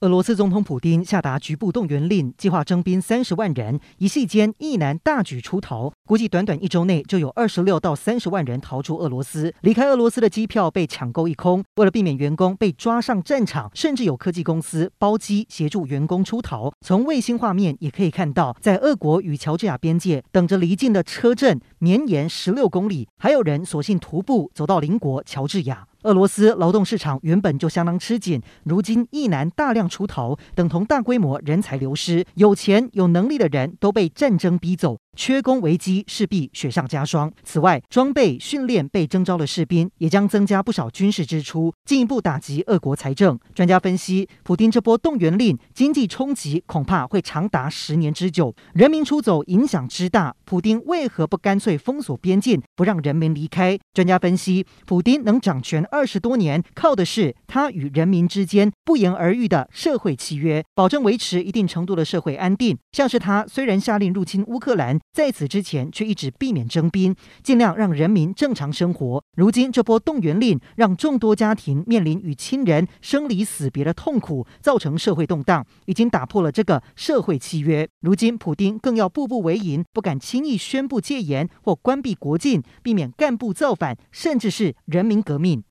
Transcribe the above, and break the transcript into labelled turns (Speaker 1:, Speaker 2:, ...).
Speaker 1: 俄罗斯总统普丁下达局部动员令，计划征兵三十万人。一夕间，一男大举出逃，估计短短一周内就有二十六到三十万人逃出俄罗斯。离开俄罗斯的机票被抢购一空。为了避免员工被抓上战场，甚至有科技公司包机协助员工出逃。从卫星画面也可以看到，在俄国与乔治亚边界等着离境的车阵绵延十六公里，还有人索性徒步走到邻国乔治亚。俄罗斯劳动市场原本就相当吃紧，如今一男大量出逃，等同大规模人才流失，有钱有能力的人都被战争逼走。缺工危机势必雪上加霜。此外，装备训练被征召的士兵也将增加不少军事支出，进一步打击俄国财政。专家分析，普丁这波动员令经济冲击恐怕会长达十年之久。人民出走影响之大，普丁为何不干脆封锁边境，不让人民离开？专家分析，普丁能掌权二十多年，靠的是他与人民之间不言而喻的社会契约，保证维持一定程度的社会安定。像是他虽然下令入侵乌克兰。在此之前，却一直避免征兵，尽量让人民正常生活。如今这波动员令，让众多家庭面临与亲人生离死别的痛苦，造成社会动荡，已经打破了这个社会契约。如今，普丁更要步步为营，不敢轻易宣布戒严或关闭国境，避免干部造反，甚至是人民革命。